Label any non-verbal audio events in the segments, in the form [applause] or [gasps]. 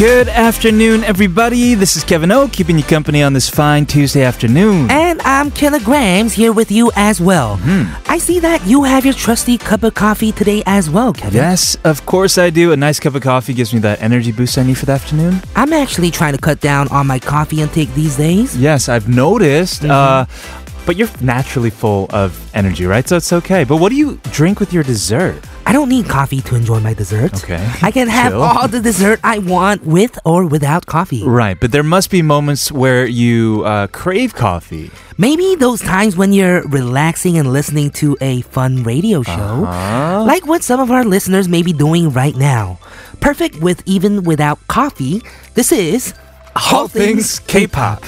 Good afternoon, everybody. This is Kevin O, keeping you company on this fine Tuesday afternoon. And I'm Killagramz here with you as well. Hmm. I see that you have your trusty cup of coffee today as well, Kevin. Yes, of course I do. A nice cup of coffee gives me that energy boost I need for the afternoon. I'm actually trying to cut down on my coffee intake these days. Yes, I've noticed. Mm-hmm. Uh, but you're naturally full of energy, right? So it's okay. But what do you drink with your dessert? I don't need coffee to enjoy my dessert. Okay. I can have Chill. all the dessert I want with or without coffee. Right, but there must be moments where you uh, crave coffee. Maybe those times when you're relaxing and listening to a fun radio show, Uh-huh. like what some of our listeners may be doing right now. Perfect with even without coffee. This is All things K-pop.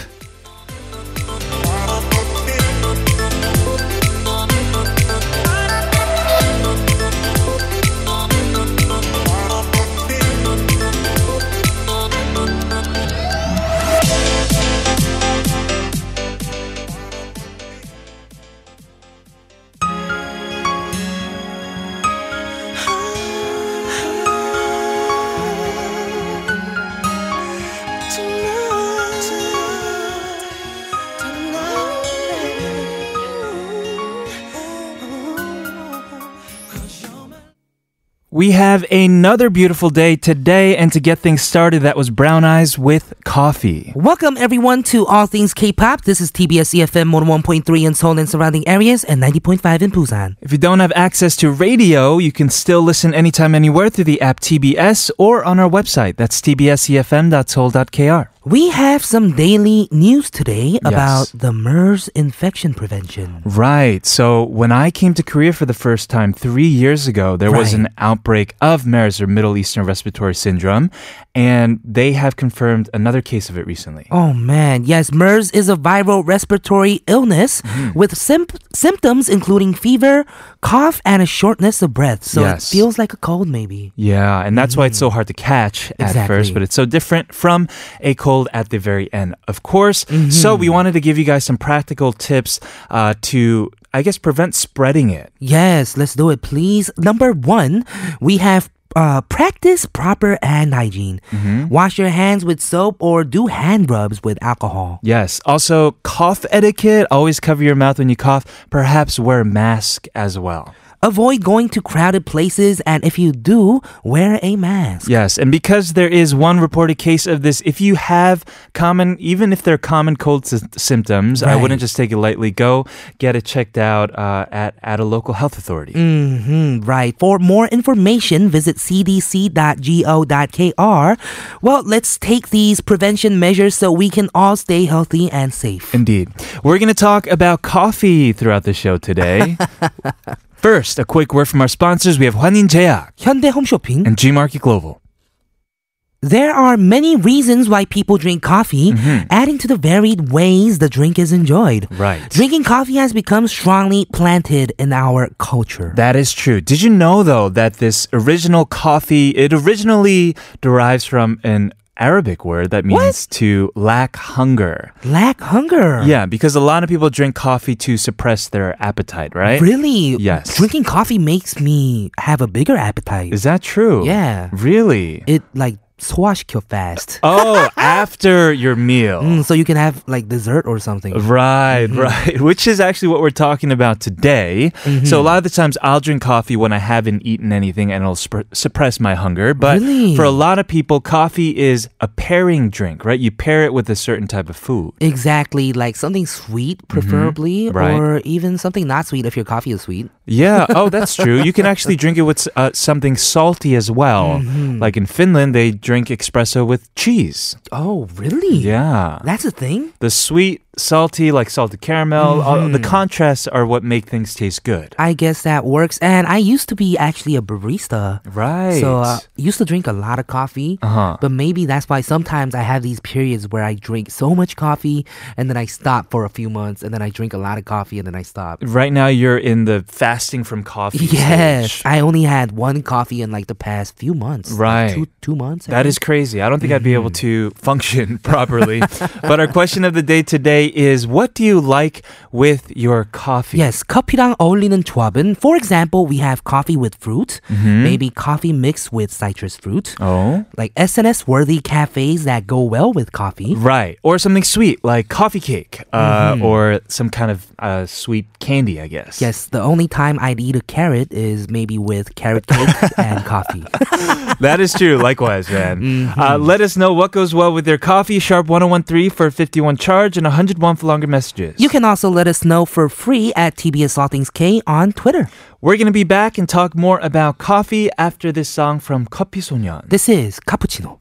We have another beautiful day today, and to get things started, that was Brown Eyes with Coffee. Welcome everyone to All Things K-pop. This is TBS EFM 101.3 in Seoul and surrounding areas and 90.5 in Busan. If you don't have access to radio, you can still listen anytime, anywhere through the app TBS or on our website. That's tbsefm.seoul.kr. We have some daily news today about Yes. the MERS infection prevention. Right. So when I came to Korea for the first time three years ago, there was an outbreak of MERS or Middle Eastern Respiratory Syndrome, and they have confirmed another case of it recently. Oh man, yes, MERS is a viral respiratory illness Mm-hmm. with sim- symptoms including fever, cough, and a shortness of breath. So Yes. it feels like a cold maybe. Yeah, and that's why it's so hard to catch at Exactly. first, but it's so different from a cold at the very end, of course. Mm-hmm. So we wanted to give you guys some practical tips uh, to, I guess, prevent spreading it. Yes, let's do it, please. Number one, we have uh, practice proper hand hygiene. Mm-hmm. Wash your hands with soap or do hand rubs with alcohol. Yes. Also, cough etiquette. Always cover your mouth when you cough. Perhaps wear a mask as well. Avoid going to crowded places, and if you do, wear a mask. Yes, and because there is one reported case of this, if you have common, even if they're common cold sy- symptoms, I wouldn't just take it lightly. Go get it checked out uh, at at a local health authority. hmm right. For more information, visit cdc.go.kr. Well, let's take these prevention measures so we can all stay healthy and safe. Indeed, we're going to talk about coffee throughout the show today. [laughs] First, a quick word from our sponsors. We have Hwanin Jeak Hyundai Home Shopping. and G Market Global. There are many reasons why people drink coffee, mm-hmm. adding to the varied ways the drink is enjoyed. Right. Drinking coffee has become strongly planted in our culture. That is true. Did you know though that this original coffee it originally derives from an Arabic word that means to lack hunger. Lack hunger. Yeah, because a lot of people drink coffee to suppress their appetite, right? Really? Yes. Drinking coffee makes me have a bigger appetite. Is that true? Yeah. Really? it like 소화시켜 fast. oh, [laughs] after your meal. Mm, so you can have like dessert or something. Right, right. Which [laughs] is actually what we're talking about today. Mm-hmm. So a lot of the times I'll drink coffee when I haven't eaten anything and it'll sp- suppress my hunger. But Really? for a lot of people, coffee is a pairing drink, right? You pair it with a certain type of food. Exactly, like something sweet, preferably, Mm-hmm. Right. or even something not sweet if your coffee is sweet. Yeah. Oh, [laughs] that's true. You can actually drink it with uh, something salty as well. Mm-hmm. Like in Finland, they drink espresso with cheese. Oh, really? Yeah. That's a thing? The sweet, salty, like salted caramel, all, the Mm-hmm. contrasts are what make things taste good. I guess that works. And I used to be actually a barista. Right. So uh, used to drink a lot of coffee. Uh-huh. But maybe that's why sometimes I have these periods where I drink so much coffee and then I stop for a few months and then I drink a lot of coffee and then I stop. Right now, you're in the fasting from coffee. [laughs] Yes, stage. I only had one coffee in like the past few months. like Right. two two months. I That think. is crazy. I don't think I'd be able Mm-hmm. to function [laughs] properly. but our question of the day today today is what do you like with your coffee? Yes, 커피랑 어울리는 조합은 for example, we have coffee with fruit, maybe coffee mixed with citrus fruit. Oh. Like SNS worthy cafes that go well with coffee. Right. Or something sweet like coffee cake uh, or some kind of uh, sweet candy, I guess. Yes, the only time I'd eat a carrot is maybe with carrot cake [laughs] and coffee. [laughs] That is true. Likewise, man. Mm-hmm. Uh, let us know what goes well with your coffee. Sharp 1013 for 51 charge and 101 for longer messages. You can also let us know for free at TBS All Things K on Twitter. We're going to be back and talk more about coffee after this song from 커피 소년. This is Cappuccino.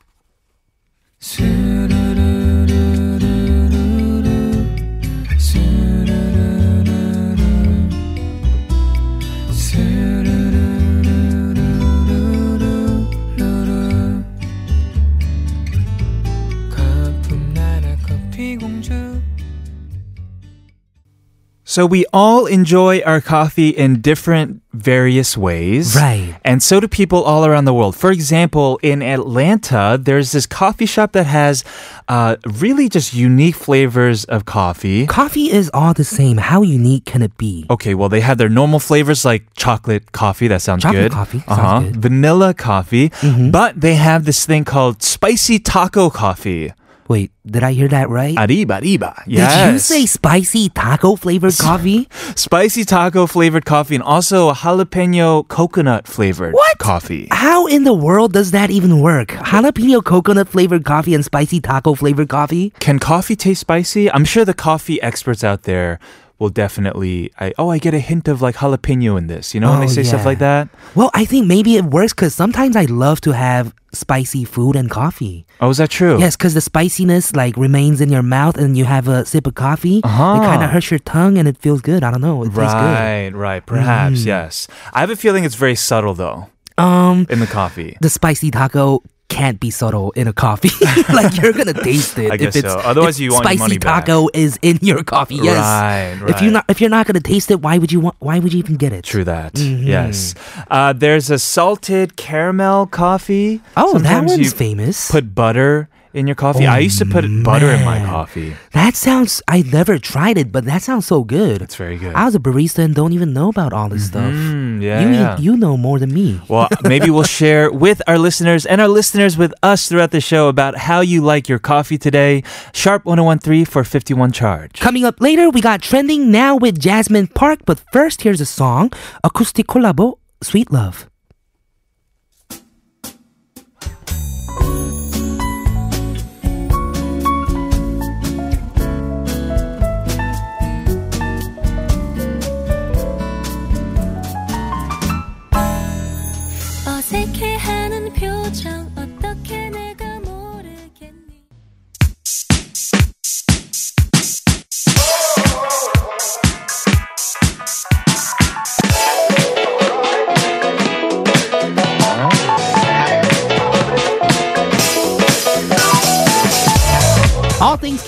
So we all enjoy our coffee in different various ways. Right. And so do people all around the world. For example, in Atlanta, there's this coffee shop that has uh, really just unique flavors of coffee. Coffee is all the same. How unique can it be? Okay, well, they have their normal flavors like chocolate coffee. That sounds Chocolate good. Chocolate coffee, sounds uh-huh. good. Mm-hmm. Vanilla coffee. But they have this thing called spicy taco coffee. Wait, did I hear that right? Arriba, arriba. Yes. Did you say spicy taco flavored coffee? spicy taco flavored coffee and also jalapeno coconut flavored What? coffee? How in the world does that even work? Jalapeno coconut flavored coffee and spicy taco flavored coffee? Can coffee taste spicy? I'm sure the coffee experts out there will definitely. I, oh, I get a hint of like jalapeno in this. You know, when Oh, they say stuff like that. Well, I think maybe it works because sometimes I love to have spicy food and coffee. Oh, is that true? Yes, because the spiciness like remains in your mouth and you have a sip of coffee. Uh-huh. It kind of hurts your tongue and it feels good. I don't know. It tastes good. Right, right. Perhaps, yes. I have a feeling it's very subtle though Um, in the coffee. the spicy taco can't be subtle in a coffee. [laughs] like you're gonna taste it. [laughs] I guess if it's, so. Otherwise you want spicy money back. taco is in your coffee. Yes. Right, If you're not if you're not gonna taste it, why would you want? Why would you even get it? True that. Mm-hmm. Yes. Uh, there's a salted caramel coffee. Oh, that one's famous. Put butter in your coffee. Oh, I used to put butter in my coffee. that sounds. I never tried it, but that sounds so good. It's very good. I was a barista and don't even know about all this stuff. Mm, yeah, you yeah. you know more than me. [laughs] Well, maybe we'll share with our listeners and our listeners with us throughout the show about how you like your coffee today. Sharp 1013 for 51 charge. Coming up later, we got trending now with Jasmine Park. But first, here's a song, acoustic collabo, "Sweet Love."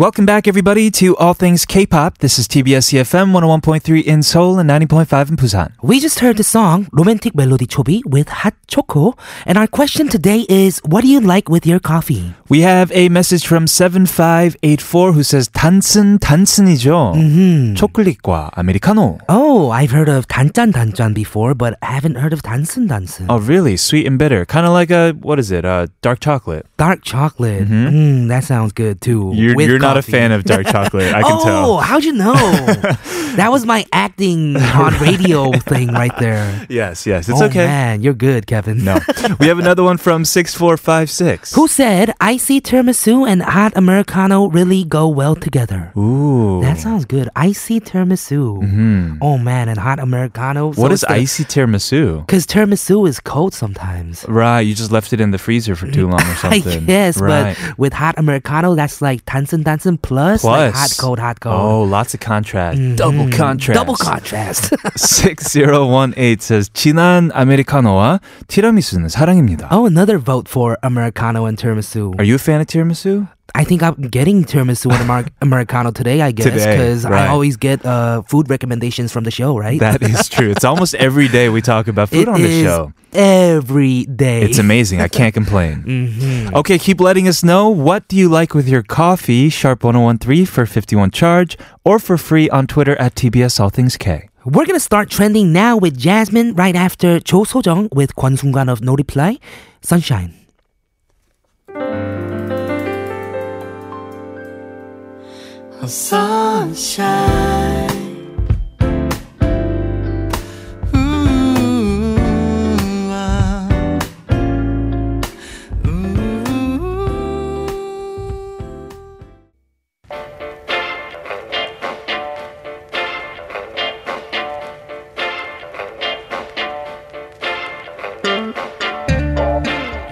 Welcome back, everybody, to All Things K-pop. This is TBS EFM 101.3 in Seoul and 90.5 in Busan. We just heard the song Romantic Melody Chobi with Hot Choco. And our question today is, what do you like with your coffee? We have a message from 7584 who says 단순 단순이죠. Mm-hmm. 초콜릿과 아메리카노. Oh, I've heard of 단짠 단짠 before, but I haven't heard of 단순 단순. Oh, really? Sweet and bitter. Kind of like a, what is it? Uh, dark chocolate. Dark chocolate. Mm, that sounds good too. You're, with you're not not a fan of dark chocolate. I can oh, tell. how'd you know? [laughs] that was my acting on radio thing right there. Yes, yes, it's oh, okay. man, you're good, Kevin. No, we have another one from six four five six. Who said icy tiramisu and hot americano really go well together? Ooh, That sounds good. Icy tiramisu. Mm-hmm. Oh man, and hot americano. what is icy tiramisu? Because tiramisu is cold sometimes. Right, you just left it in the freezer for too long or [laughs] something. yes, right. but with hot americano, that's like tansen tansen plus, like Plus. hot cold hot cold. Oh, lots of contrast. Double contrast. Double contrast. [laughs] 6018 says 진한 아메리카노와 티라미수는 사랑입니다. oh, another vote for americano and tiramisu. Are you a fan of tiramisu? I think I'm getting tiramisu and Amer- [laughs] americano today. I guess because right. I always get uh, food recommendations from the show, right? That is true. It's almost every day we talk about food [laughs] It on the show. every day. It's amazing. I can't complain. [laughs] Mhm. Okay, keep letting us know what do you like with your coffee, sharp 1013 for 51 charge, or for free on Twitter at TBS All Things K. We're gonna start trending now with Jasmine right after Cho Sojong with Kwon Sungan of No Reply, Sunshine.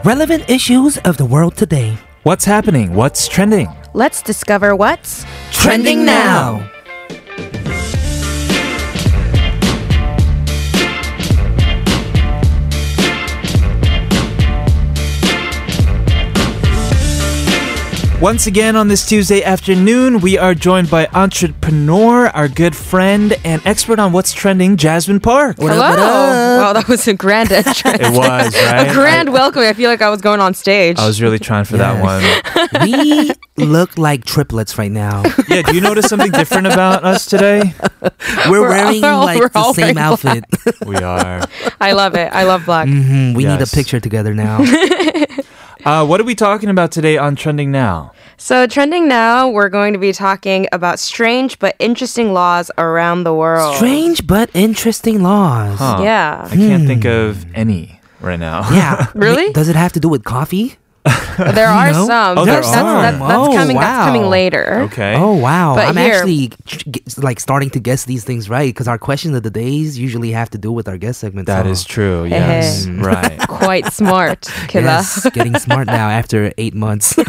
Relevant issues of the world today. What's happening? What's trending? Let's discover what's Trending now. Once again on this Tuesday afternoon, we are joined by entrepreneur, our good friend, and expert on what's trending, Jasmine Park. What Hello. up, what up? Wow, that was a grand [laughs] entrance. It was, right? a grand welcome. I feel like I was going on stage. I was really trying for that one. [laughs] we look like triplets right now. [laughs] Yeah, do you notice something different about us today? We're, We're wearing all- like we're the all same wearing outfit. We are. I love it. I love black. hmm We need a picture together now. Uh, what are we talking about today on Trending Now? So, trending now, we're going to be talking about strange but interesting laws around the world. Strange but interesting laws. Huh. Yeah. I can't think of any right now. Yeah. [laughs] Really? Does it have to do with coffee? There [laughs] are No? some. Oh, there that's, are. that- that's Oh, coming. That's coming later. Okay. Oh wow! But I'm here- actually like starting to guess these things right because our question of the days usually have to do with our guest segment. That so- is true. Yes. Eh. right. [laughs] Quite smart, Killa. Yes, getting smart now after eight months. [laughs]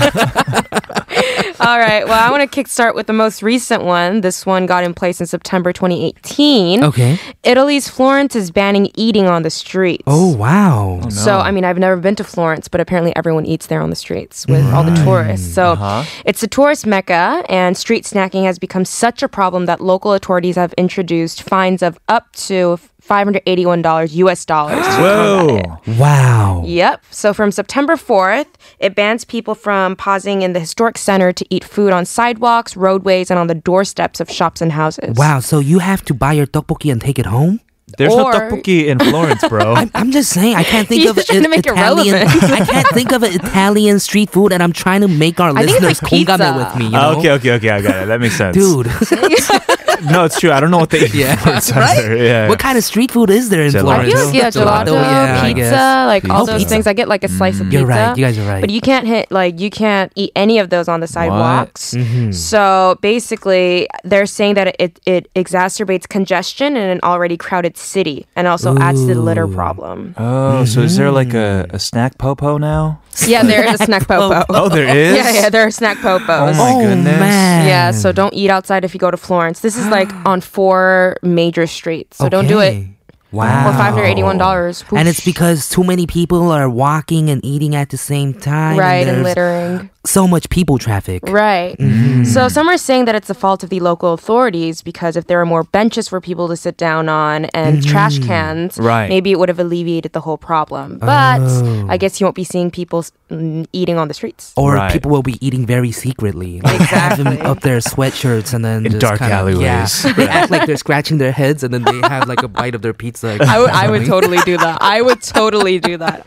All right. Well, I want to kickstart with the most recent one. This one got in place in September 2018. okay. Italy's Florence is banning eating on the streets. Oh wow! So, I mean, I've never been to Florence, but apparently everyone eats there on the streets with all the tourists. So, Uh-huh. it's a tourist mecca, and street snacking has become such a problem that local authorities have introduced fines of up to $581 US dollars. to combat it. Whoa. Wow! Yep. So from September 4th, it bans people from pausing in the historic center to eat food on sidewalks, roadways, and on the doorsteps of shops and houses. Wow! So you have to buy your tteokbokki and take it home? There's or, no tteokbokki in Florence, bro. [laughs] I'm, I'm, just saying, I can't think of a, to make Italian. It I can't think of Italian street food, and I'm trying to make our I listeners like with me. You ah, know? uh, okay, okay, okay, I got it. That makes sense, dude. [laughs] no, it's true. I don't know what they eat yeah. right? Yeah. What kind of street food is there in gelato. Florence? I feel like, yeah, gelato, gelato yeah, pizza, like oh, pizza. all those things. I get like a slice of mm. pizza. You're right. You guys are right. But you can't hit like you can't eat any of those on the sidewalks. Mm-hmm. So basically, they're saying that it it exacerbates congestion in an already crowded city, and also adds to the litter problem. Oh, so is there like a, a snack popo now? Yeah, there is a snack [laughs] popo. Oh, there [laughs] is? Yeah, yeah, there are snack popos. Oh my oh, goodness. Man. Yeah, so don't eat outside if you go to Florence. This is like [gasps] on four major streets. So don't do it. Okay. Wow. For five hundred eighty-one dollars. And it's because too many people are walking and eating at the same time. right and there's littering. So much people traffic. Right. Mm-hmm. So some are saying that it's the fault of the local authorities because if there are more benches for people to sit down on and trash cans, Right. maybe it would have alleviated the whole problem. But Oh. I guess you won't be seeing people mm, eating on the streets. Or Right. people will be eating very secretly. Like have them up their sweatshirts and then In just dark kinda- alleyways. Yeah, they act like they're scratching their heads and then they have like a bite of their pizza it's like I would, I would totally do that. I would [laughs] totally do that.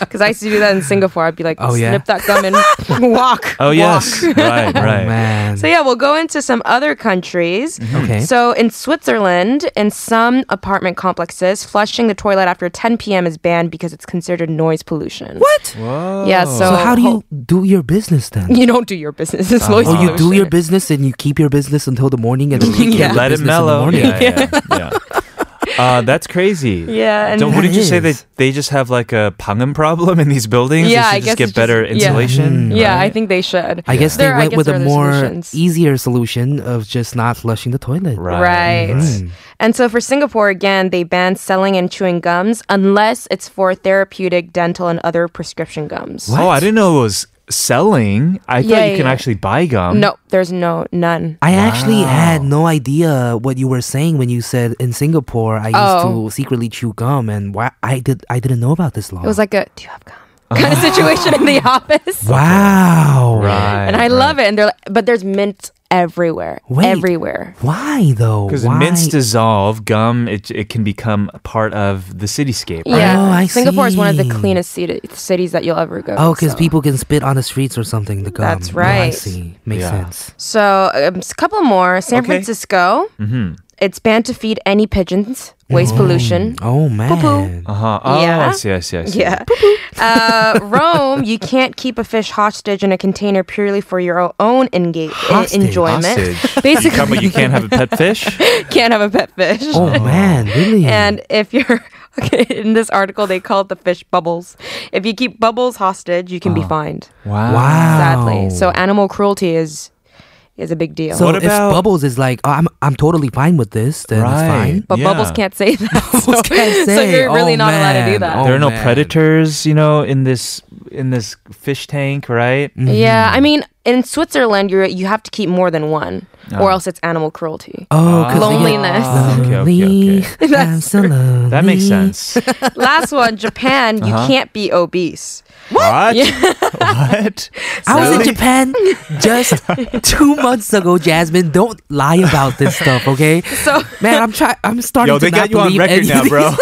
Because I used to do that in Singapore. I'd be like, Oh, yeah? snip that gum and [laughs] walk. Oh yes, walk. [laughs] right, Oh, right. man. So yeah, we'll go into some other countries. Mm-hmm. Okay. So in Switzerland, in some apartment complexes, flushing the toilet after 10 p.m. is banned because it's considered noise pollution. what? Whoa. Yeah, so, So how do you do your business then? You don't do your business. It's oh. noise Oh, you do your business and you keep your business until the morning and then you Yeah. yeah. Let it mellow. In the morning. Yeah, yeah, yeah. Uh, that's crazy. Yeah, and Don't, That wouldn't you say that they just have like a pangum problem in these buildings? Yeah, they I should guess just get better just- yeah. insulation. yeah, I think they should. I guess they There, went guess with a more solutions. easier solution of just not flushing the toilet. Right. Right. Mm. And so for Singapore, again, they ban selling and chewing gums unless it's for therapeutic, dental, and other prescription gums. What? Oh, I didn't know it was selling. I thought Yeah, you can yeah. actually buy gum. No, there's no, none. I actually had no idea what you were saying when you said in Singapore I used Oh. to secretly chew gum and why I did I didn't know about this law. It was like a, do you have gum? [laughs] Kind of situation in the [laughs] office. wow. Right. And I love it. And they're like, but there's mint everywhere. Wait. Everywhere. Why though? Because Why? mints dissolve, gum it, it can become part of the cityscape. Right? Yeah. Oh, I Singapore is one of the cleanest city, cities that you'll ever go. Oh, because so. people can spit on the streets or something. The gum. That's Oh, I right. see. Makes Yeah. sense. So um, a couple more. San Okay. Francisco. Mm-hmm. It's banned to feed any pigeons. Waste pollution. Oh man. Uh huh. Oh, Yeah. I see. I see. I see. Yeah. Uh, [laughs] Rome, you can't keep a fish hostage in a container purely for your own enga- Hostage. enjoyment. Hostage. [laughs] Basically, Come, you can't have a pet fish. [laughs] can't have a pet fish. Oh man, really? And if you're okay, in this article, they call it the fish bubbles. If you keep bubbles hostage, you can be fined. Wow. wow. Sadly, so animal cruelty is is a big deal. So What if about- Bubbles is like, oh, I'm I'm totally fine with this, then it's Right. fine. but Yeah. bubbles can't say that. [laughs] Bubbles so, can't so you're really Oh, not allowed to do that. Oh, there are no man. predators, you know, in this in this fish tank, right? Yeah, I mean, in Switzerland, you you have to keep more than one, or Ah. else it's animal cruelty. Oh, they Loneliness. Ah, okay, okay, okay. [laughs] I'm so lonely. That makes sense. [laughs] Last one, Japan. You Uh-huh. can't be obese. What? what? [laughs] I was in Japan just [laughs] two months ago, Jasmine. Don't lie about this stuff, okay? So Man, I'm trying. I'm starting Yo, to they not got you on believe record any now, of bro.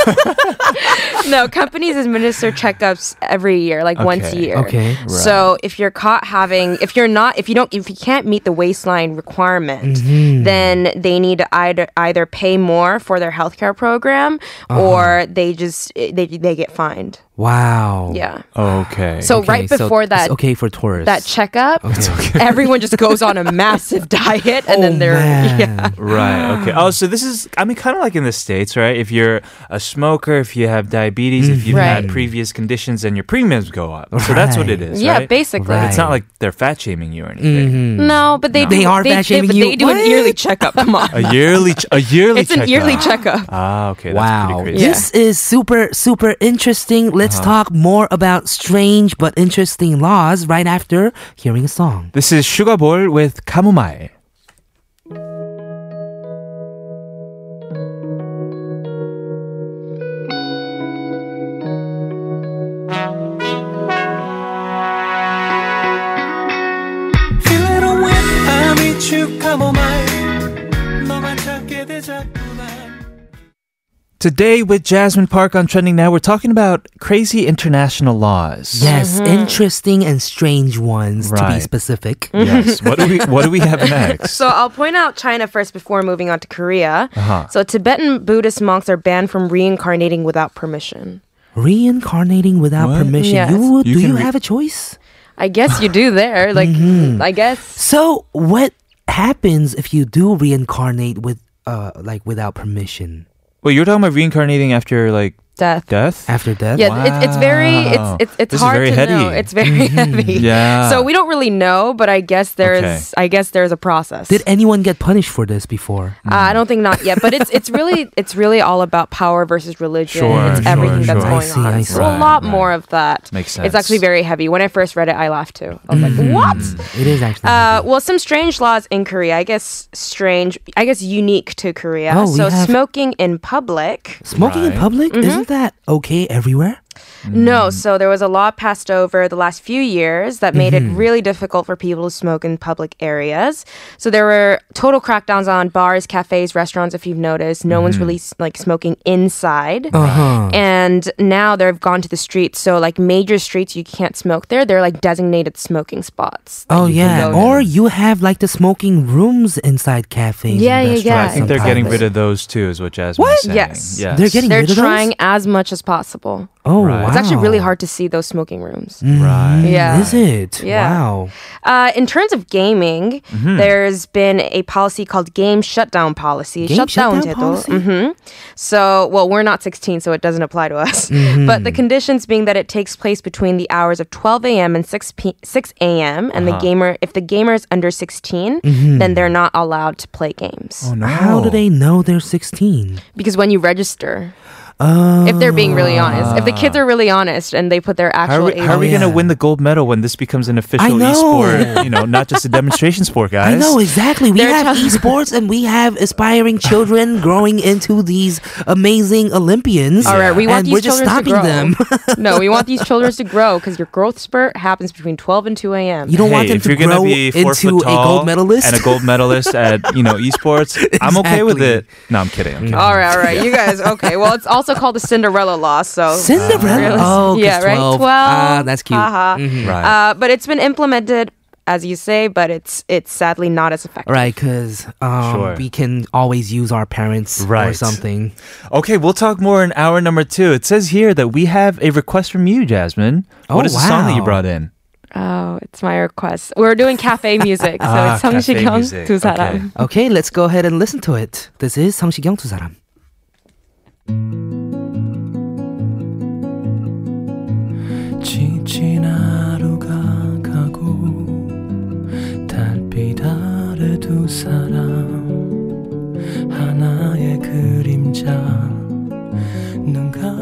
[laughs] no, companies administer checkups every year, like once a Okay. year. Okay. So if you're caught having, if you're not, if you don't, if you can't meet the waistline requirement, Mm-hmm. then they need to either either pay more for their healthcare program, Uh-huh. or they just they they get fined. Wow. Yeah. okay. So Okay, right so before it's that okay for tourists. that checkup, Okay. [laughs] everyone just goes on a massive [laughs] diet, and Oh, then they're man. yeah. Right. Okay. Oh, so this is, I mean, kind of like in the States, right? If you're a smoker, if you have diabetes, if you've Right. had previous conditions, then your premiums go up. So that's what it is, Yeah, right? basically. Right. It's not like they're fat shaming you or anything. Mhm. No, but they They do, are they, fat-shaming they, you? They do What? an yearly checkup. Come on, [laughs] A yearly, ch- a yearly. Checkup. It's an yearly checkup. Ah, okay. That's Wow. pretty crazy. Yeah. This is super, super interesting. Let's Uh-huh. talk more about strange but interesting laws right after hearing a song. This is Sugar Bowl with Chamomile. Today with Jasmine Park on Trending Now, we're talking about crazy international laws. Yes, interesting and strange ones to be specific. [laughs] Yes. What do we What do we have next? So I'll point out China first before moving on to Korea. Uh-huh. So Tibetan Buddhist monks are banned from reincarnating without permission. Reincarnating without What? permission. Yes. You, You do you re- have a choice? I guess you do there. Like I guess So, what happens if you do reincarnate with, uh, like without permission Well, you're talking about reincarnating after like death. death. after death? Yeah, it's it's very it's it's it's This hard very to heady. know. It's very heavy. [laughs] Yeah. So we don't really know, but I guess there's I guess there's a process. Did anyone get punished for this before? Uh, I don't think not yet, but it's it's really [laughs] it's really all about power versus religion. Sure, it's sure, everything that's sure. I going see, on. I So see. a lot Right, more of that. Makes sense. It's actually very heavy. When I first read it, I laughed too. I was like, "What?" It is actually. Uh, heavy. well, some strange laws in Korea. I guess strange. I guess unique to Korea. Oh, we so have- smoking in public. Smoking in public Mm-hmm. Isn't that okay everywhere? No, mm. so there was a law passed over the last few years that made it mm-hmm. really difficult for people to smoke in public areas. So there were total crackdowns on bars, cafes, restaurants. If you've noticed, no one's mm-hmm. really like smoking inside. Uh-huh. And now they've gone to the streets. So like major streets, you can't smoke there. They're like designated smoking spots. Oh yeah, go to. or you have like the smoking rooms inside cafes. Yeah, and yeah, yeah. I think they're getting rid of those too, is what Jasmine What? is saying. Yes. Yes. They're getting They're rid of those? trying as much as possible. Oh Right. wow, It's actually really hard to see those smoking rooms. Right. Yeah. Is it? Yeah. Wow. Uh, in terms of gaming, Mm-hmm. there's been a policy called game shutdown policy. Game shutdown 제도. policy? hmm So, well, we're not 16, so it doesn't apply to us. Mm-hmm. But the conditions being that it takes place between the hours of 12 a.m. and 6 p- 6 a.m. and Uh-huh. the gamer, if the gamer is under 16, Mm-hmm. then they're not allowed to play games Oh no. How do they know they're 16? because when you register. Oh. If they're being really honest, if the kids ah. are really honest and they put their How are actual we, age how are we yeah. going to win the gold medal when this becomes an official know. esport? You know, not just a demonstration sport, guys. [laughs] I know exactly. We They're have tough. esports and we have aspiring [laughs] children growing into these amazing Olympians. All right, we want and these we're just children to grow. them. [laughs] no, we want these children to grow because your growth spurt happens between 12 and 2 a.m. You don't Hey, want them if to you're gonna grow be four into foot a gold medalist. and a gold medalist at you know esports, I'm okay with it. No, I'm kidding. I'm kidding. all right, all right. You guys, okay. Well, it's also called the Cinderella law. So Cinderella. Really? Oh, 'cause [laughs] yeah, right. 12. 12. Ah, that's cute. Haha. Right. Uh, but it's been implemented, as you say, but it's it's sadly not as effective. Right, because um, Sure. we can always use our parents or Right. something. Okay, we'll talk more in hour number two. It says here that we have a request from you, Jasmine. Oh, what is the song that you wow. brought in? Oh, it's my request. We're doing cafe [laughs] music, so Ah, it's cafe 성시경 music. 두 사람. Okay, let's go ahead and listen to it. This is 성시경 두 사람. 지친 하루가 가고 달빛 아래 두 사람 하나의 그림자. 눈 감으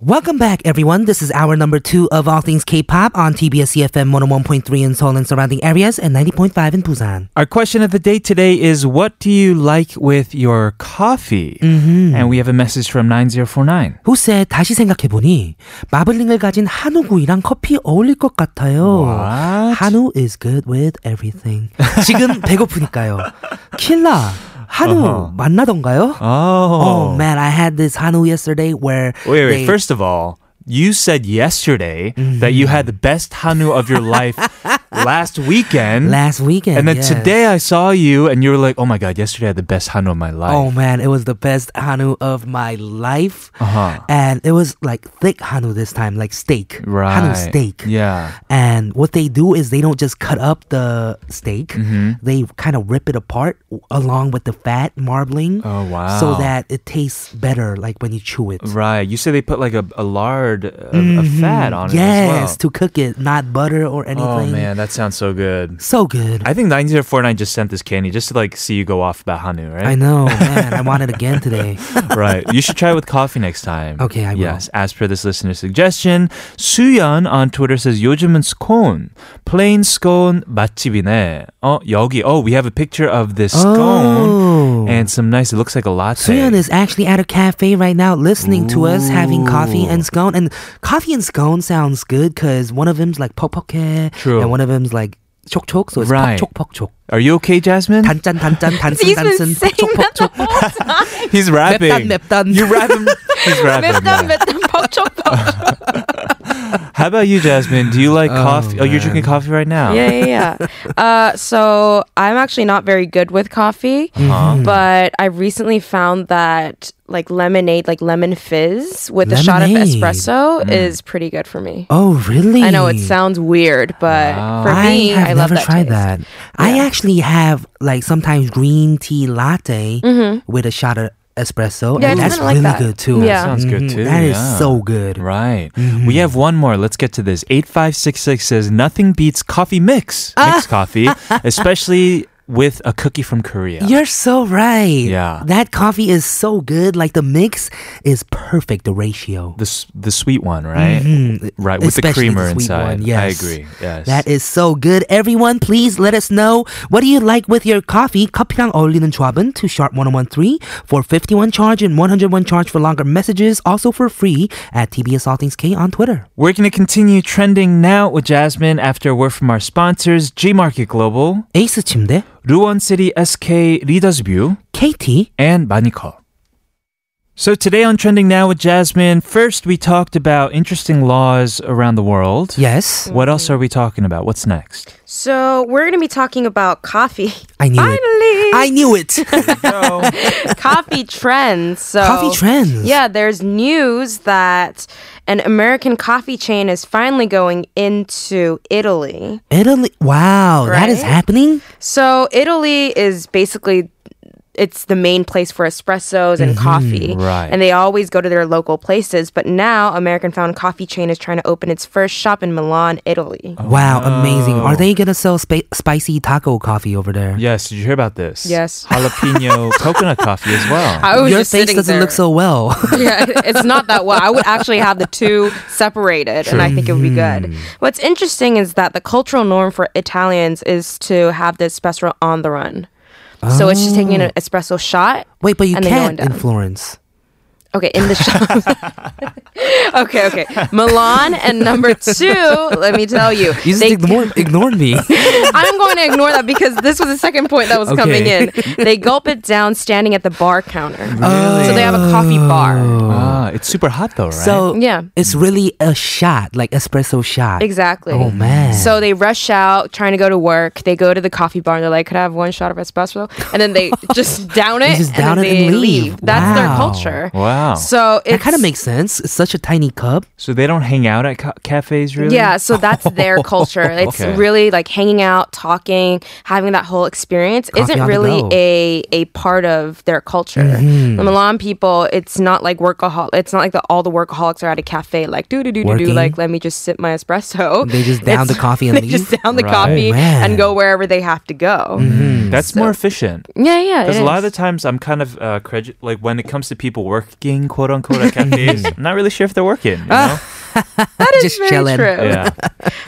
Welcome back, everyone. This is hour number two of All Things K-pop on TBS EFM 101.3 in Seoul and surrounding areas and 90.5 in Busan. Our question of the day today is what do you like with your coffee? Mm-hmm. And we have a message from 9049. Who said 다시 생각해보니 마블링을 가진 한우구이랑 커피 어울릴 것 같아요. What? 한우 is good with everything. 지금 [laughs] 배고프니까요. 킬라 한우 Uh-huh. 만나던가요? Oh. Oh man, I had this 한우 yesterday where Wait, wait. they- First of all, you said yesterday that you had the best Hanu of your life [laughs] last weekend. last weekend. and then yes. today I saw you and you were like, oh my God, yesterday I had the best Hanu of my life. Oh man, it was the best hanu of my life. Uh-huh. And it was like thick hanu this time, like steak. Right. Hanu steak. Yeah. And what they do is they don't just cut up the steak. Mm-hmm. They kind of rip it apart along with the fat marbling. Oh, wow. So that it tastes better like when you chew it. Right. You said they put like a, a lard of, of fat on it yes, as to cook it, not butter or well. anything. Oh man, that sounds so good. So good. I think 9049 just sent this candy just to like see you go off about Hanu, right? I know, [laughs] man. I want it again today. [laughs] right. You should try it with coffee next time. Okay, I will. Yes, as per this listener suggestion. 수연 on Twitter says 요즘은 scone, plain scone 맛집이네. Oh, 여기. Oh, we have a picture of this scone Oh. and some nice. It looks like a latte. Suyeon is actually at a cafe right now listening to us having coffee and scone. And coffee and scone sounds good because one of them's like 퍽퍽해 True. and one of them's like 촉촉. So it's Right. 퍽촉 퍽촉. Are you okay, Jasmine? 단짠 단짠 단순 He's been 단순 saying 퍽촉 that the 퍽촉. whole time. He's rapping. 맵단 맵단. You rapping. [laughs] He's rapping. 맵단 yeah. 맵단 퍽촉 퍽촉. How about you, Jasmine? Do you like Oh, coffee? Oh, you're drinking coffee right now. Yeah, yeah, yeah. [laughs] uh, so I'm actually not very good with coffee, Huh? but I recently found that like lemonade, like lemon fizz with a shot of Lemonade. espresso hmm. is pretty good for me. Oh, really? I know it sounds weird, but Wow. for me, I have I, love never that tried taste. that. I actually have like sometimes green tea latte mm-hmm. with a shot of espresso, Mm-hmm. Yeah, and that's kinda like really that. good too. Yeah. Sounds good Mhm. too, That is yeah. so good. Right. Mm-hmm. We have one more. Let's get to this. 8566 says nothing beats coffee mix. Ah. Mixed coffee, [laughs] especially with a cookie from Korea. You're so right. Yeah. That coffee is so good. Like the mix is perfect, the ratio. The s- the sweet one, right? Mhm. Right, with the Especially creamer the sweet inside. one, I yes. agree. Yes. That is so good. Everyone, please let us know what do you like with your coffee. 커피랑 어울리는 조합은 to sharp 1013 for 51 charge and 101 charge for longer messages. Also for free at TBS All Things K on Twitter. We're going to continue trending now with Jasmine after a word from our sponsors, G Market Global, 에이스 침대, Ruwon City SK Leaders View, KT, and Manicall. So today on Trending Now with Jasmine, first we talked about interesting laws around the world. yes, What else are we talking about? What's next? So we're going to be talking about coffee. I knew it. Finally, I knew it. [laughs] coffee trends. So Coffee trends. Yeah, there's news that an American coffee chain is finally going into Italy. Italy. Wow, that is happening. So Italy is basically it's the main place for espressos and mm-hmm. coffee. right. And they always go to their local places, but now American Found Coffee Chain is trying to open its first shop in Milan, Italy. Wow, oh. amazing. Are they gonna sell spa- spicy taco coffee over there? Yes, did you hear about this? Yes. [laughs] Jalapeno coconut coffee as well. I was Your just face doesn't there. look so well. [laughs] yeah, it's not that well. I would actually have the two separated, and I think it would be good. What's interesting is that the cultural norm for Italians is to have the espresso on the run. So it's just taking an oh. espresso shot. Wait, but you And then going can't in. Florence. Okay, in the shop. [laughs] okay, okay. Milan and number two, let me tell you. You just they- ignored, ignored me. [laughs] I'm going to ignore that because this was the second point that was coming in. They gulp it down standing at the bar counter. So they have a coffee bar. Ah, it's super hot though, right? So Yeah. it's really a shot, like espresso shot. Exactly. Oh man. So they rush out trying to go to work. They go to the coffee bar and they're like, "Could I have one shot of espresso?" And then they just down [laughs] it just and down then it they and leave. That's their culture. wow. So it kind of makes sense. It's such a tiny cup. so they don't hang out at ca- cafes, really? Yeah, so that's [laughs] their culture. It's Okay. really like hanging out, talking, having that whole experience Coffee isn't really a a part of their culture. Mm-hmm. The Milan people, it's not like workahol. It's not like the, all the workaholics are at a cafe like do do do do do. Like let me just sip my espresso. They just [laughs] down the coffee and [laughs] they just down the Right. coffee Oh, man. and go wherever they have to go. That's more efficient. Yeah, yeah. Because a lot of the times I'm kind of uh, credit like when it comes to people working, quote unquote, at cafes, mm. I'm not really sure if they're working. You ah. know? [laughs] that is just very chilling. true. yeah. [laughs]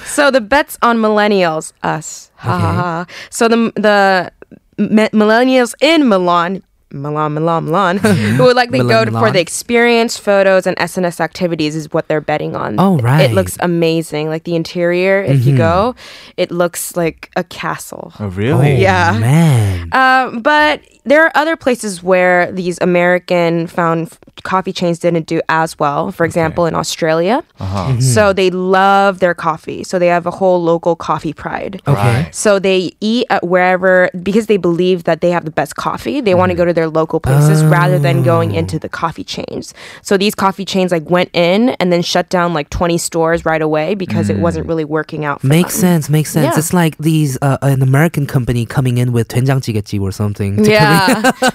So the bets on millennials, us. Ha ha Okay. So the the mi- millennials in Milan. Milan, Milan, Milan, mm-hmm. [laughs] who would likely go Milan, to, for the experience, photos, and SNS activities is what they're betting on. Oh, right. It looks amazing. Like the interior, if you mm-hmm. go, it looks like a castle. Oh, really? Oh, yeah. Man. Um, but there are other places where these American found f- coffee chains didn't do as well. For example, in Australia. Uh-huh. So they love their coffee. So they have a whole local coffee pride. Okay. Right. So they eat at wherever because they believe that they have the best coffee. They want to go to their local places rather than going into the coffee chains. So these coffee chains like went in and then shut down like 20 stores right away because it wasn't really working out for Makes them. sense. Makes sense. Yeah. It's like these uh, an American company coming in with 된장찌개집 or something. to Yeah,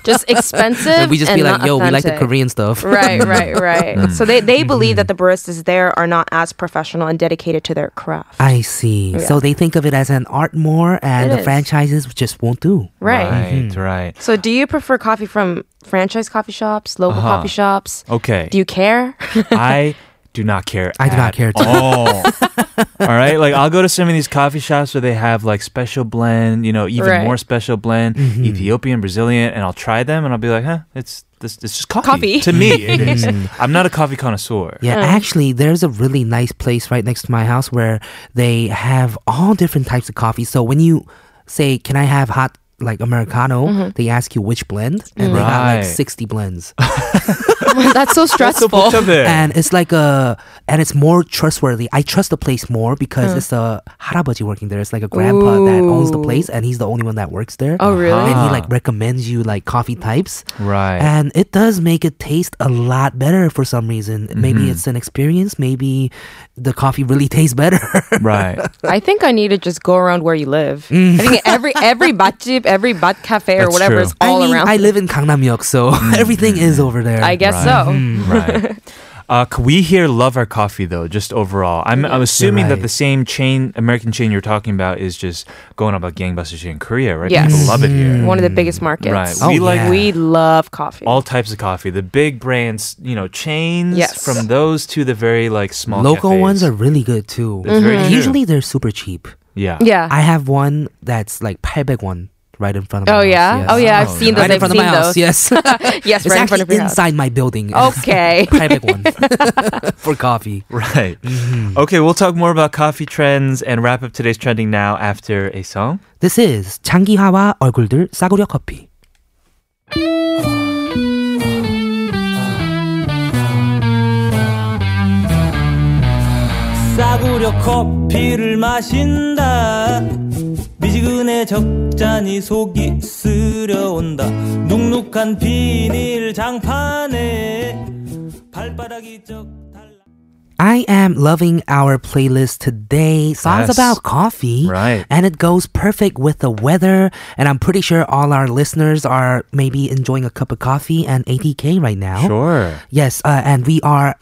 just [laughs] expensive. Korea. we just be like, not yo, we like the. Korean stuff. right, [laughs] right, right. Mm-hmm. so they, they believe that mm-hmm. the baristas there are not as professional and dedicated to their craft. I see. So they think of it as an art more, and It the is. franchises just won't do. right. Right, mm-hmm. right. So do you prefer coffee from franchise coffee shops, local Uh-huh. coffee shops? Okay. Do you care? I [laughs] do not care. I do not care At all. [laughs] all right, like I'll go to some of these coffee shops where they have like special blend, you know, even Right. more special blend, mm-hmm. Ethiopian, Brazilian, and I'll try them and I'll be like, huh, it's this, it's just coffee. Coffee. To me, [laughs] it is. [laughs] I'm not a coffee connoisseur. Yeah, oh. actually, there's a really nice place right next to my house where they have all different types of coffee. So when you say, "Can I have hot like Americano, mm-hmm. they ask you which blend, and right. they got like sixty blends. [laughs] [laughs] That's so stressful. That's and it's like a, and it's more trustworthy. I trust the place more because mm. it's a harabaji working there. It's like a grandpa Ooh. that owns the place, and he's the only one that works there. Oh, really? Uh-huh. And he like recommends you like coffee types. Right. And it does make it taste a lot better for some reason. Mm-hmm. Maybe it's an experience. Maybe the coffee really [laughs] tastes better. right. I think I need to just go around where you live. Mm. I think every every bachi every bat cafe or That's whatever true. is all I mean, around. I live in Gangnam-yeok, so [laughs] mm-hmm. everything is over there. I guess Right. so. Mm-hmm. right. [laughs] Uh, we here love our coffee though, just overall. I'm, I'm assuming that the same chain, American chain you're talking about, is just going about gangbusters in Korea, right? Yes. People love it here. Mm-hmm. One of the biggest markets. Right. Oh, we like yeah. We love coffee. all types of coffee. The big brands, you know, chains. Yes. From those to the very like small Local cafes. ones are really good too. That's very. Usually they're super cheap. yeah. yeah. I have one that's like 800won right in front of my oh house. yeah. yes. Oh yeah. I've Oh, seen yeah. those. Right in I've front of seen my house, those. yes. [laughs] Yes, it's right in actually front of your house. inside my building. Okay. [laughs] [laughs] 800won for coffee. Right. Mm-hmm. Okay, we'll talk more about coffee trends and wrap up today's trending now after a song. This is 장기하와 얼굴들 싸구려 커피. 싸구려 커피를 마신다 미지근해 적잖이 속이 쓰려온다 눅눅한 비닐 장판에 발바닥이 쩍 달라 I am loving our playlist today. Songs Yes. about coffee. Right. And it goes perfect with the weather. And I'm pretty sure all our listeners are maybe enjoying a cup of coffee and ATK right now. Sure. Yes. Uh, and we are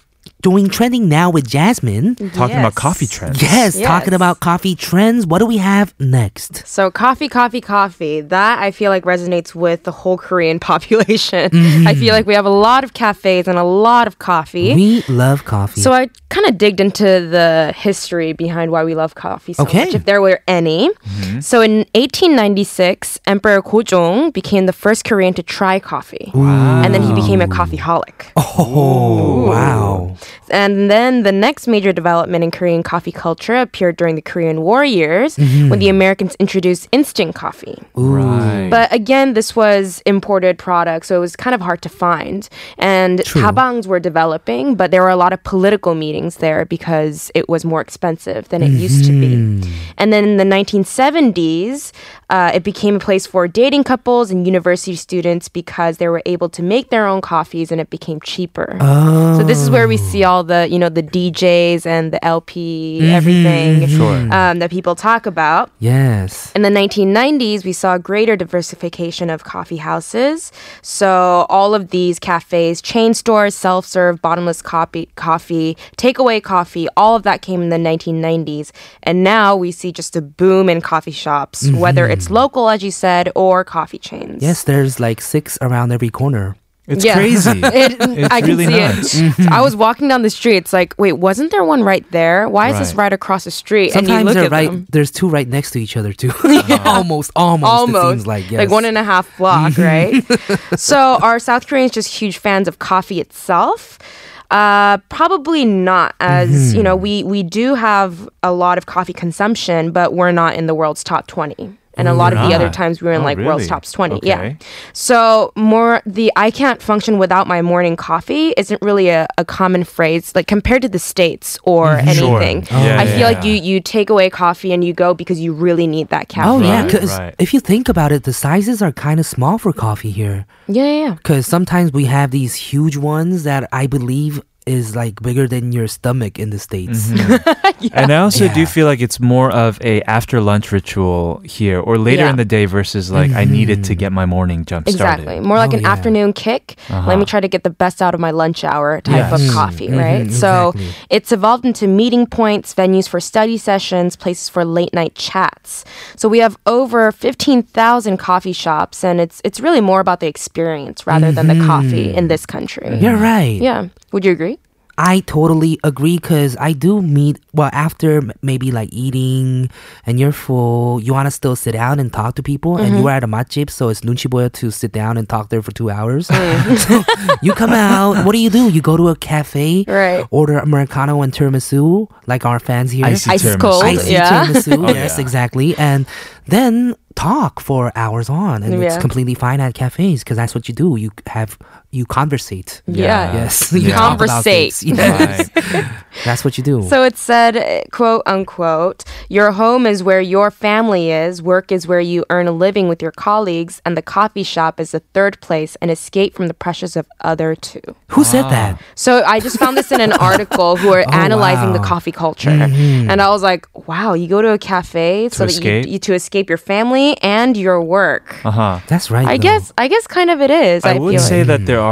doing trending now with Jasmine. Talking about coffee trends. Yes, Yes. talking about coffee trends. What do we have next? So coffee, coffee, coffee. That I feel like resonates with the whole Korean [laughs] population. I mm-hmm. feel like we have a lot of cafes and a lot of coffee. We love coffee. So I kind of digged into the history behind why we love coffee so Okay. much, if there were any. Mm-hmm. So in 1896, Emperor Gojong became the first Korean to try coffee, and then he became a coffeeholic. oh, wow. And then the next major development in Korean coffee culture appeared during the Korean War years when the Americans introduced instant coffee. Right. But again, this was imported product, so it was kind of hard to find. And tabangs were developing, but there were a lot of political meetings there because it was more expensive than it used to be. And then in the 1970s, uh, it became a place for dating couples and university students because they were able to make their own coffees and it became cheaper. So this is where we see all the, you know, the DJs and the LP, everything Sure. um, that people talk about. Yes. In the 1990s, we saw greater diversification of coffee houses. So all of these cafes, chain stores, self-serve, bottomless coffee, coffee, takeaway coffee, all of that came in the 1990s. And now we see just a boom in coffee shops, whether it's local, as you said, or coffee chains. Yes, there's like six around every corner. It's Yeah. crazy. [laughs] It, It's I can really see nuts. it. So I mm-hmm. was walking down the street. It's like, wait, wasn't there one right there? Why is this Right. right across the street? Sometimes and you look they're at right. them. There's two right next to each other too. [laughs] [laughs] almost, almost. It almost seems like yes. one and a half block, mm-hmm. right? so are South Koreans just huge fans of coffee itself? Uh, probably not. As mm-hmm. you know, we we do have a lot of coffee consumption, but we're not in the world's top twenty. And a lot of the other times we were in Oh, like world's really? tops 20. Yeah. So more the I can't function without my morning coffee isn't really a, a common phrase like compared to the States or mm-hmm. Sure. anything. Yeah, I yeah, feel like you you take away coffee and you go because you really need that Oh yeah, because right. if you think about it, the sizes are kind of small for coffee here. yeah, yeah, yeah. Because sometimes we have these huge ones that I believe is like bigger than your stomach in the states. Mm-hmm. [laughs] [laughs] And I also do feel like it's more of a after lunch ritual here or later Yeah. in the day versus like I needed to mm. get my morning jump started. Exactly. More like Oh, an yeah. afternoon kick. Let me uh-huh. try to get the best out of my lunch hour type of Yes. coffee, Mhm, right? So exactly. it's evolved into meeting points, venues for study sessions, places for late night chats. So we have over 15,000 coffee shops and it's it's really more about the experience rather than the coffee in mm-hmm. this country. You're right. Yeah. Would you agree? I totally agree because I do meet, well, after maybe like eating and you're full, you want to still sit down and talk to people. Mm-hmm. And you mm-hmm. are at a matchip, so it's nunchiboya to sit down and talk there for two hours. Mm. so [laughs] you come out, what do you do? You go to a cafe, right. order Americano and tiramisu, like our fans here. Icy Ice tiramisu. Cold, Icy yeah. tiramisu, [laughs] oh, yes, yeah. exactly. And then talk for hours on and yeah. it's completely fine at cafes because that's what you do you have you conversate. Yeah. Yes, [laughs] you talk about Conversate. Yes. Right. that's what you do. So it said, uh, quote unquote, your home is where your family is, work is where you earn a living with your colleagues, and the coffee shop is the third place, an escape from the pressures of other two. Who said that? So I just found this in an [laughs] article who are Oh, analyzing the coffee culture. And I was like, wow, you go to a cafe so that you, you to escape your family and your work. Uh huh. That's right. I though. guess I guess kind of it is. I, I would feel say like. that there are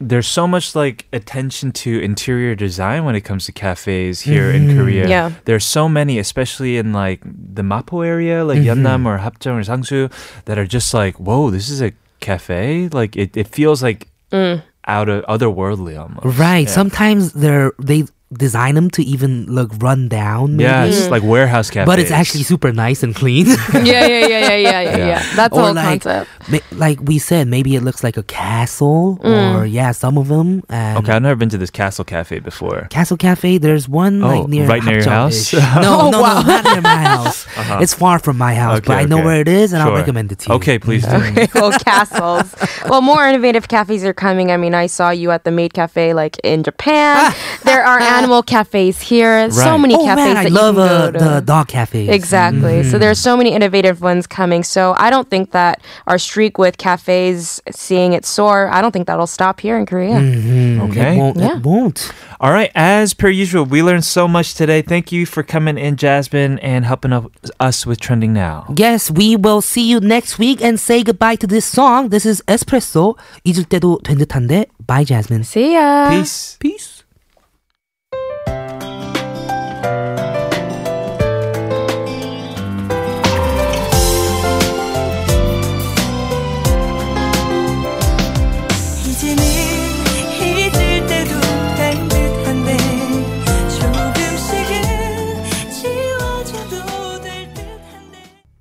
there's so much like attention to interior design when it comes to cafes here in Korea. Yeah. There's so many, especially in like the Mapo area, like Yeonnam or Hapjeong or Sangsu, that are just like, whoa, this is a cafe. Like it, it feels like Mm. out of otherworldly almost. Right. Yeah. Sometimes they're they design them to even look run down. Maybe. Yeah, it's like warehouse cafes. But it's actually super nice and clean. [laughs] yeah, yeah, yeah, yeah, yeah, yeah, yeah. That's the or whole like, concept. ma- like we said, maybe it looks like a castle, Mm. or yeah, some of them. And Okay, I've never been to this castle cafe before. Castle Cafe, there's one Oh, like near right near your house? No, [laughs] Oh, no, wow. no, not near my house. [laughs] It's far from my house, but Okay, I know okay. where it is, and I'll recommend it to you. Okay, please do. well, castles. Well, more innovative cafes are coming. I mean, I saw you at the Maid Cafe, like in Japan. there are animal cafes here. So Right. many Oh cafes man, that I you love can uh, go to. the dog cafes. Exactly. Mm-hmm. So there's so many innovative ones coming. So I don't think that our streak with cafes seeing it soar, I don't think that'll stop here in Korea. Mhm. Okay. It won't. Yeah. It won't. All right, as per usual, we learned so much today. Thank you for coming in, Jasmine, and helping up- us with trending now. Yes, we will see you next week and say goodbye to this song. This is Espresso. 잊을 때도 된 듯한데. Bye, Jasmine. See ya. Peace. Peace.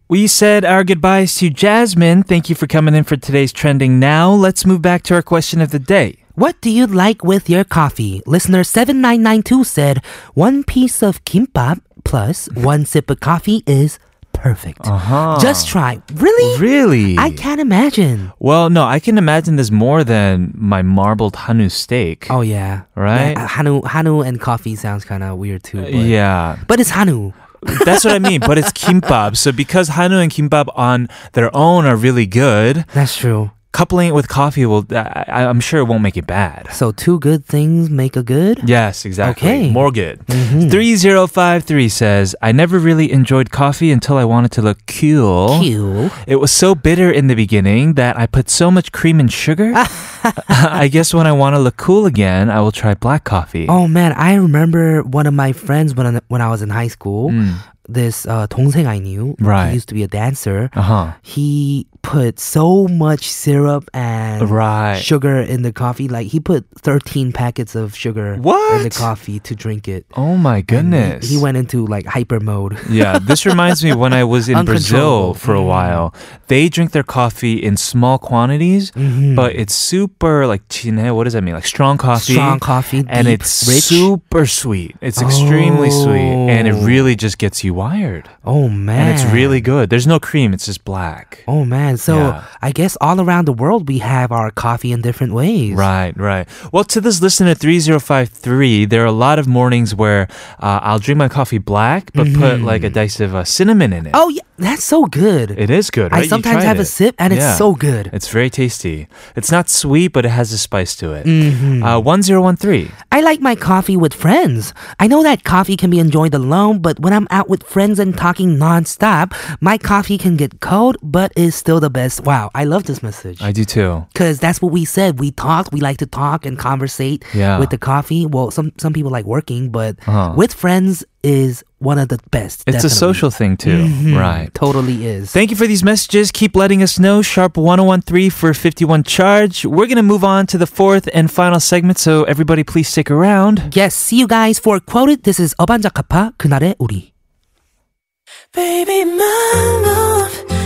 We said our goodbyes to Jasmine. Thank you for coming in for today's trending now. Let's move back to our question of the day. What do you like with your coffee? Listener 7992 said, one piece of kimbap plus one sip of coffee is perfect. Uh-huh. Just try. Really? Really? I can't imagine. Well, no, I can imagine this more than my marbled Hanu steak. Oh, yeah. Right? Yeah, Hanu, Hanu and coffee sounds kind of weird too. But, yeah. But it's Hanu. That's what I mean, but it's kimbap. So because Hanu and kimbap on their own are really good, That's true. Coupling it with coffee will I, I'm sure it won't make it bad. So two good things make a good? Yes, exactly. Okay. More good. Mhm. 3053 says, I never really enjoyed coffee until I wanted to look cool. Cute. It was so bitter in the beginning that I put so much cream and sugar. [laughs] I guess when I want to look cool again, I will try black coffee. Oh man, I remember one of my friends when I, when I was in high school. This uh, 동생 I knew, Mm. Right. he used to be a dancer. Uh huh. He put so much syrup and Right. sugar in the coffee. Like he put 13 packets of sugar in the coffee to drink it. Oh my goodness. He, he went into like hyper mode. yeah, this reminds me when I was in [laughs] Brazil for a Mm. while. They drink their coffee in small quantities, Mhm. but it's super like. What does that mean? Like strong coffee. Strong coffee, and deep, it's rich. super sweet. It's extremely sweet, and it Oh. really just gets you wired. Oh man. And it's really good. There's no cream. It's just black. Oh man. So Yeah. I guess all around the world we have our coffee in different ways. Right, right. Well, to this listener 3053, there are a lot of mornings where uh, I'll drink my coffee black, but put like a dice of uh, cinnamon in it. Oh yeah, that's so good. It is good, right? I sometimes have a sip and Yeah. it's so good. It's very tasty. It's not sweet, but it has a spice to it. Mhm. Uh, 1013. I like my coffee with friends. I know that coffee can be enjoyed alone, but when I'm out with friends and talking nonstop, my coffee can get cold, but is still the best. Wow, I love this message. I do too. Because that's what we said. We talk. We like to talk and conversate Yeah. with the coffee. Well, some some people like working, but Uh-huh. with friends is one of the best. It's a definitely. social thing too. Mhm. Right. Totally is. Thank you for these messages. Keep letting us know. Sharp 1013 for 51 charge. We're going to move on to the fourth and final segment, so everybody please stick around. yes, see you guys for quoted. This is 어반자카파 그날의 우리. Baby my love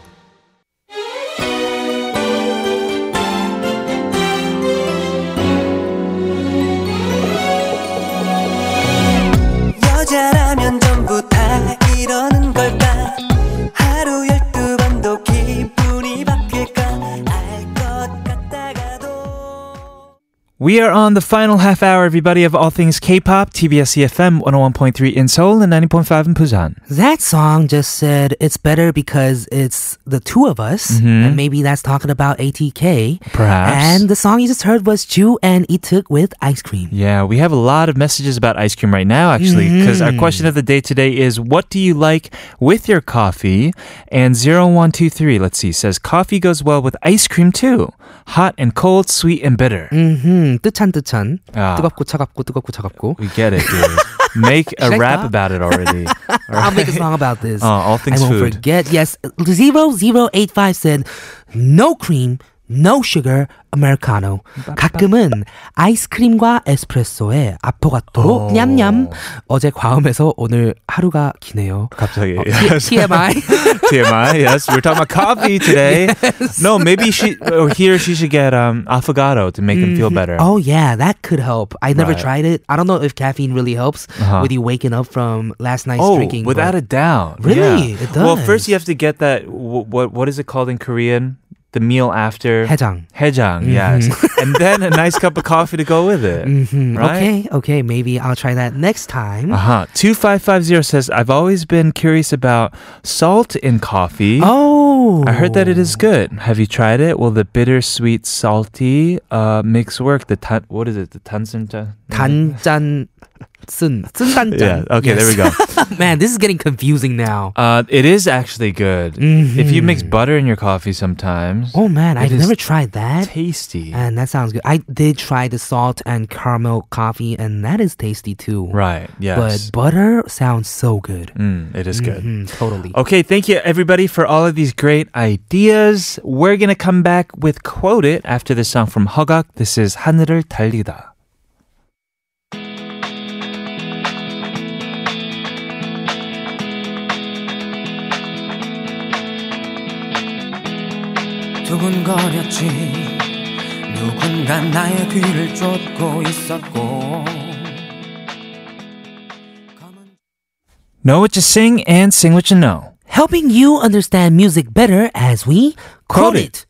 We are on the final half hour, everybody, of all things K-pop, TBS EFM 101.3 in Seoul and 90.5 in Busan. That song just said it's better because it's the two of us, mm-hmm. and maybe that's talking about ATK. Perhaps. And the song you just heard was Ju and Ituk with Ice Cream. Yeah, we have a lot of messages about ice cream right now, actually, because our mm-hmm. question of the day today is what do you like with your coffee? And 0123, let's see, says coffee goes well with ice cream too. Hot and cold, sweet and bitter. Mm-hmm. 음, 뜨찬 뜨찬. 아. 뜨겁고 차갑고 뜨겁고 차갑고. We get it, dude. Make a Should I rap stop? about it already. [laughs] I'll make a song about this. Oh, all things I won't food. forget. Yes, 0085 said, no cream, no sugar, americano. 가끔은 아이스크림과 에스프레소에 아포가토로 오. 냠냠. 어제 과음해서 오늘 하루가 기네요. 갑자기. 어, T- TMI. [laughs] [laughs] TMI, yes. We're talking about coffee today. No, maybe she or he or she should get um affogato to make them feel better. Oh yeah, that could help. I never Right. tried it. I don't know if caffeine really helps Uh-huh. with you waking up from last night's Oh, drinking. without but- a doubt. Really? Yeah. It Well, does. first you have to get that. wh- What what is it called in Korean? The meal after 해장. Hejang, yes, and then a nice cup of coffee to go with it. Mhm. Right? Okay, okay, maybe I'll try that next time. Uh huh. Two five five zero says I've always been curious about salt in coffee. Oh, I heard that it is good. Have you tried it? Will the bitter, sweet, salty uh, mix work? The tan, what is it? The tansun 단짠 쓴 쓴단짠. Yeah. [laughs] Okay. There we go. [laughs] Man, this is getting confusing now. Uh, it is actually good. If you mix butter in your coffee sometimes, Oh man, It I've is never tried that. tasty. And that sounds good. I did try the salt and caramel coffee, and that is tasty too. right. Yes. But butter sounds so good. Mm, it is good. Mhm, totally. Okay, thank you everybody for all of these great ideas. We're gonna come back with Quote It after this song from Hogak. This is 하늘을 달리다. 두근거렸지 누군가 나의 뒤를 쫓고 있었고 Know what you sing and sing what you know. Helping you understand music better as we quote, it.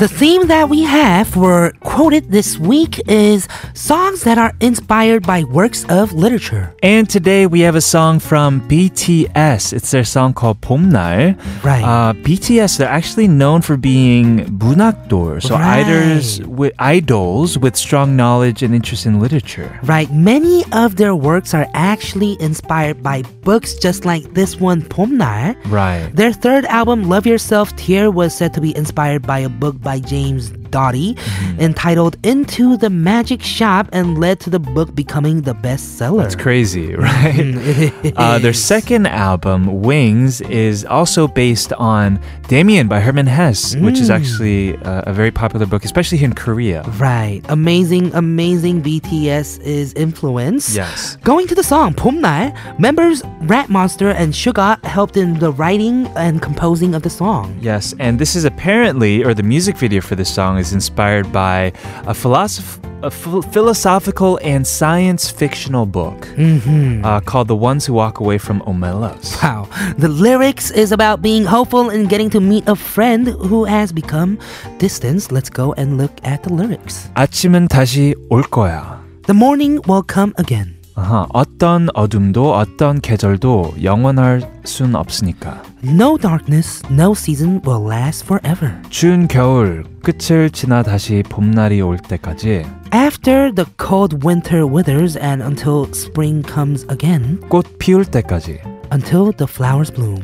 The theme that we have for quoted this week is songs that are inspired by works of literature. And today we have a song from BTS. It's their song called 봄날. Right. Uh, BTS, they're actually known for being 문학돌, so Right. idols with, idols with strong knowledge and interest in literature. Right, many of their works are actually inspired by books just like this one, 봄날. Right. Their third album, Love Yourself Tear, was said to be inspired by a book by James Doty Mm-hmm. entitled Into the Magic Shop and led to the book becoming the bestseller. It's crazy, [laughs] right? uh, their second album, Wings, is also based on Demian by Hermann Hesse, which is actually uh, a very popular book, especially here in Korea. Right. Amazing, amazing BTS is influence. Yes. Going to the song 봄날, members Rap Monster and Suga helped in the writing and composing of the song. Yes, and this is apparently, or the music video for this song is inspired by a, philosoph- a ph- philosophical and science fictional book uh, called The Ones Who Walk Away from Omelas. Wow. The lyrics is about being hopeful and getting to meet a friend who has become distant. Let's go and look at the lyrics. 아침은 다시 올 거야. The morning will come again. 아하, 어떤 어둠도 어떤 계절도 영원할 순 없으니까. No darkness, no season will last forever. 추운 겨울 끝을 지나 다시 봄날이 올 때까지 After the cold winter withers and until spring comes again, 꽃 피울 때까지 until the flowers bloom.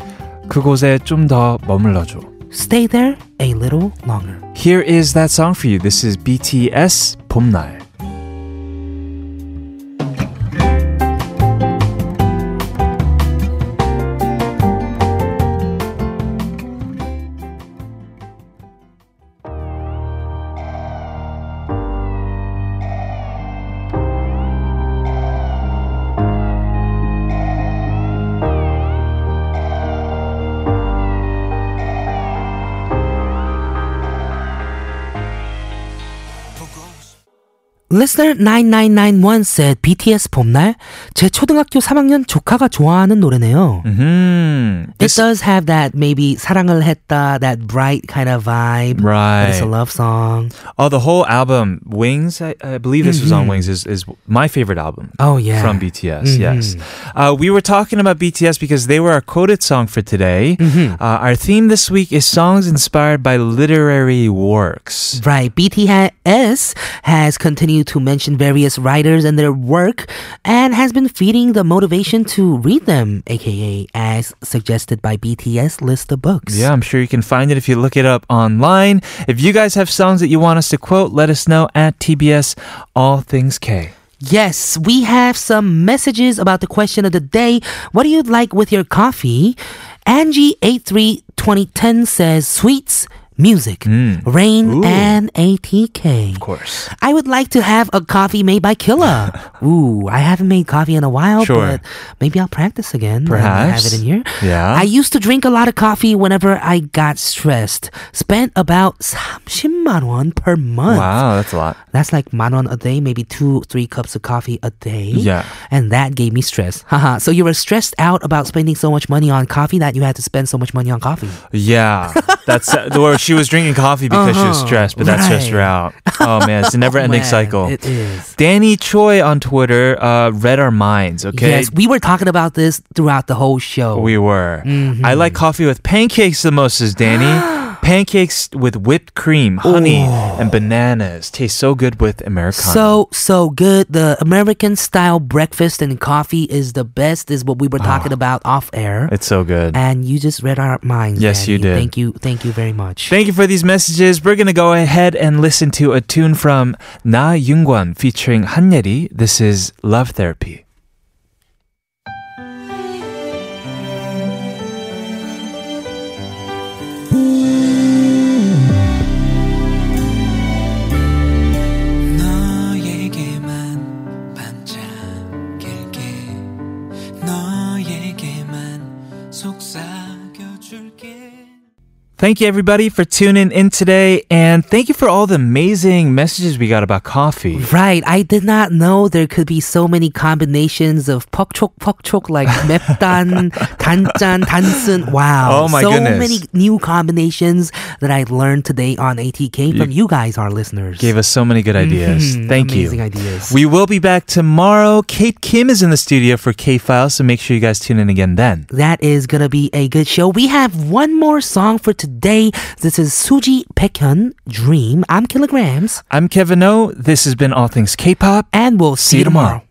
그곳에 좀 더 머물러 줘. Stay there a little longer. Here is that song for you. This is BTS 봄날. Listener 9991 said BTS 봄날 제 초등학교 3학년 조카가 좋아하는 노래네요. Mm-hmm. It does have that maybe 사랑을 했다 that bright kind of vibe. But Right. It's a love song. Oh, the whole album, Wings, I, I believe this was on Wings, is, is my favorite album. Oh yeah. From BTS, yes. Uh, we were talking about BTS because they were our quoted song for today. Uh, our theme this week is songs inspired by literary works. Right. BTS has continued to mention various writers and their work and has been feeding the motivation to read them, aka as suggested by BTS list of books. Yeah, I'm sure you can find it if you look it up online. If you guys have songs that you want us to quote, let us know at TBS All Things K. Yes, we have some messages about the question of the day. What do you like with your coffee? Angie832010 says sweets, music, rain, Ooh. and ATK. Of course. I would like to have a coffee made by Killa. [laughs] Ooh, I haven't made coffee in a while, Sure. but maybe I'll practice again. I have it in here. Yeah. I used to drink a lot of coffee whenever I got stressed. Spent about 30만 won per month. Wow, that's a lot. That's like man won a day, maybe two, three cups of coffee a day. Yeah. And that gave me stress. [laughs] Haha. so you were stressed out about spending so much money on coffee that you had to spend so much money on coffee. Yeah, that's uh, or [laughs] she was drinking coffee because she was Uh-huh. stressed, but that stressed her out. Oh man, it's a [laughs] never-ending Man, cycle. It is. Danny Choi on Twitter uh, read our minds. Okay, Yes, we were talking about this throughout the whole show. we were. Mm-hmm. I like coffee with pancakes the most, says Danny. [gasps] [gasps] pancakes with whipped cream, honey, and bananas taste so good with Americano. So so good. The American style breakfast and coffee is the best. Is what we were ah. talking about off air. it's so good. And you just read our minds. Yes, you did. Thank you. Thank you very much. Thank you for these messages. We're gonna go ahead and listen to a tune from Na Youngwon featuring Hanyeri. This is Love Therapy. Thank you, everybody, for tuning in today. And thank you for all the amazing messages we got about coffee. Right. I did not know there could be so many combinations of 퍽촉 퍽촉 like 맵단, [laughs] 단짠, 단순. Wow. Oh my so goodness. many new combinations that I learned today on ATK from you guys, our listeners. Gave us so many good ideas. Mhm. Thank Amazing you. ideas. We will be back tomorrow. Kate Kim is in the studio for K Files, so make sure you guys tune in again then. That is gonna be a good show. We have one more song for today. This is Suzy Baekhyun, Dream. I'm Killagramz. I'm Kevin O. This has been All Things K pop. And we'll see, you tomorrow.